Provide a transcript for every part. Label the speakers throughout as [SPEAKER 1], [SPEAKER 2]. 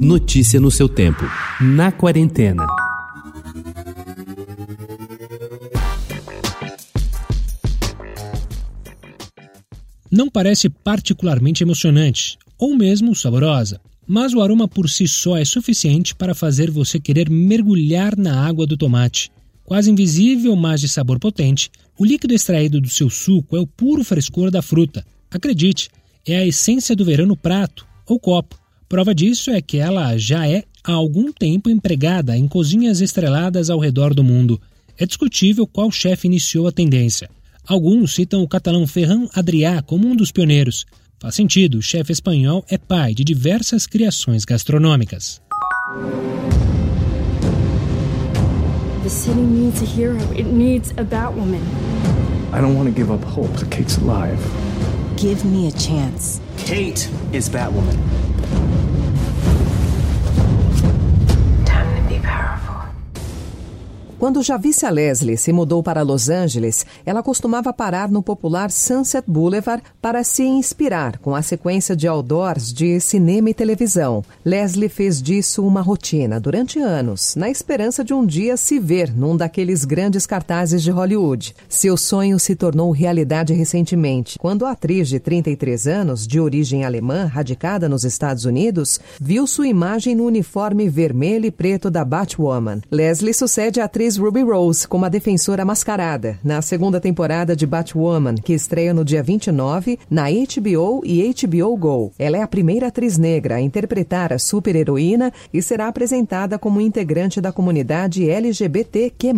[SPEAKER 1] Notícia no seu tempo. Na quarentena.
[SPEAKER 2] Não parece particularmente emocionante, ou mesmo saborosa, mas o aroma por si só é suficiente para fazer você querer mergulhar na água do tomate. Quase invisível, mas de sabor potente, o líquido extraído do seu suco é o puro frescor da fruta. Acredite, é a essência do verão no prato ou copo. Prova disso é que ela já é há algum tempo empregada em cozinhas estreladas ao redor do mundo. É discutível qual chefe iniciou a tendência. Alguns citam o catalão Ferran Adrià como um dos pioneiros. Faz sentido, o chefe espanhol é pai de diversas criações gastronômicas.
[SPEAKER 3] The city needs a hero. It needs a Batwoman.
[SPEAKER 4] I don't want to give up hope that Kate's alive.
[SPEAKER 5] Give me a chance.
[SPEAKER 6] Kate is Batwoman.
[SPEAKER 7] Quando Javicia Leslie se mudou para Los Angeles, ela costumava parar no popular Sunset Boulevard para se inspirar com a sequência de outdoors de cinema e televisão. Leslie fez disso uma rotina durante anos, na esperança de um dia se ver num daqueles grandes cartazes de Hollywood. Seu sonho se tornou realidade recentemente, quando a atriz de 33 anos, de origem alemã, radicada nos Estados Unidos, viu sua imagem no uniforme vermelho e preto da Batwoman. Leslie sucede a atriz atriz Ruby Rose como a defensora mascarada na segunda temporada de Batwoman, que estreia no dia 29 na HBO e HBO Go. Ela é a primeira atriz negra a interpretar a super-heroína e será apresentada como integrante da comunidade LGBTQ+.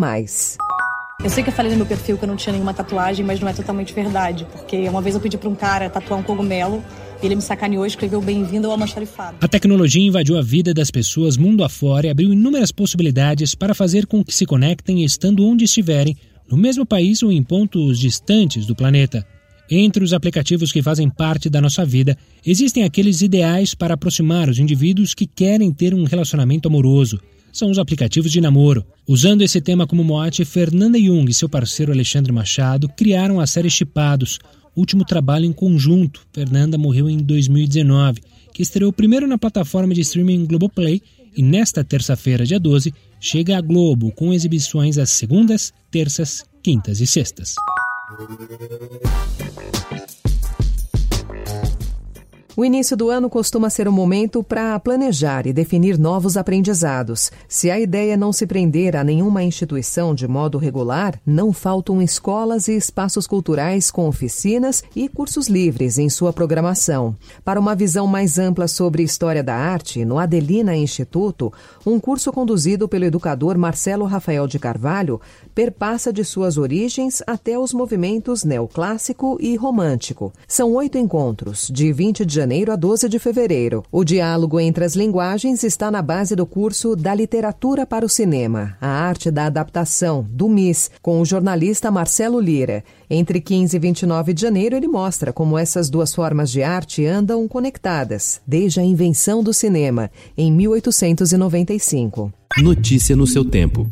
[SPEAKER 8] Eu sei que eu falei no meu perfil que eu não tinha nenhuma tatuagem, mas não é totalmente verdade, porque uma vez eu pedi para um cara tatuar um cogumelo ele me sacaneou e escreveu bem-vindo ao almoxarifado.
[SPEAKER 2] A tecnologia invadiu a vida das pessoas mundo afora e abriu inúmeras possibilidades para fazer com que se conectem estando onde estiverem, no mesmo país ou em pontos distantes do planeta. Entre os aplicativos que fazem parte da nossa vida, existem aqueles ideais para aproximar os indivíduos que querem ter um relacionamento amoroso. São os aplicativos de namoro. Usando esse tema como mote, Fernanda Jung e seu parceiro Alexandre Machado criaram a série Chipados, último trabalho em conjunto. Fernanda morreu em 2019, que estreou primeiro na plataforma de streaming Globoplay e nesta terça-feira, dia 12, chega à Globo com exibições às segundas, terças, quintas e sextas.
[SPEAKER 7] O início do ano costuma ser um momento para planejar e definir novos aprendizados. Se a ideia não se prender a nenhuma instituição de modo regular, não faltam escolas e espaços culturais com oficinas e cursos livres em sua programação. Para uma visão mais ampla sobre história da arte, no Adelina Instituto, um curso conduzido pelo educador Marcelo Rafael de Carvalho perpassa de suas origens até os movimentos neoclássico e romântico. São oito encontros, de 20 de janeiro a 12 de fevereiro. O diálogo entre as linguagens está na base do curso Da Literatura para o Cinema, a arte da adaptação, do MIS, com o jornalista Marcelo Lira. Entre 15 e 29 de janeiro, ele mostra como essas duas formas de arte andam conectadas, desde a invenção do cinema, em 1895.
[SPEAKER 1] Notícia no seu tempo.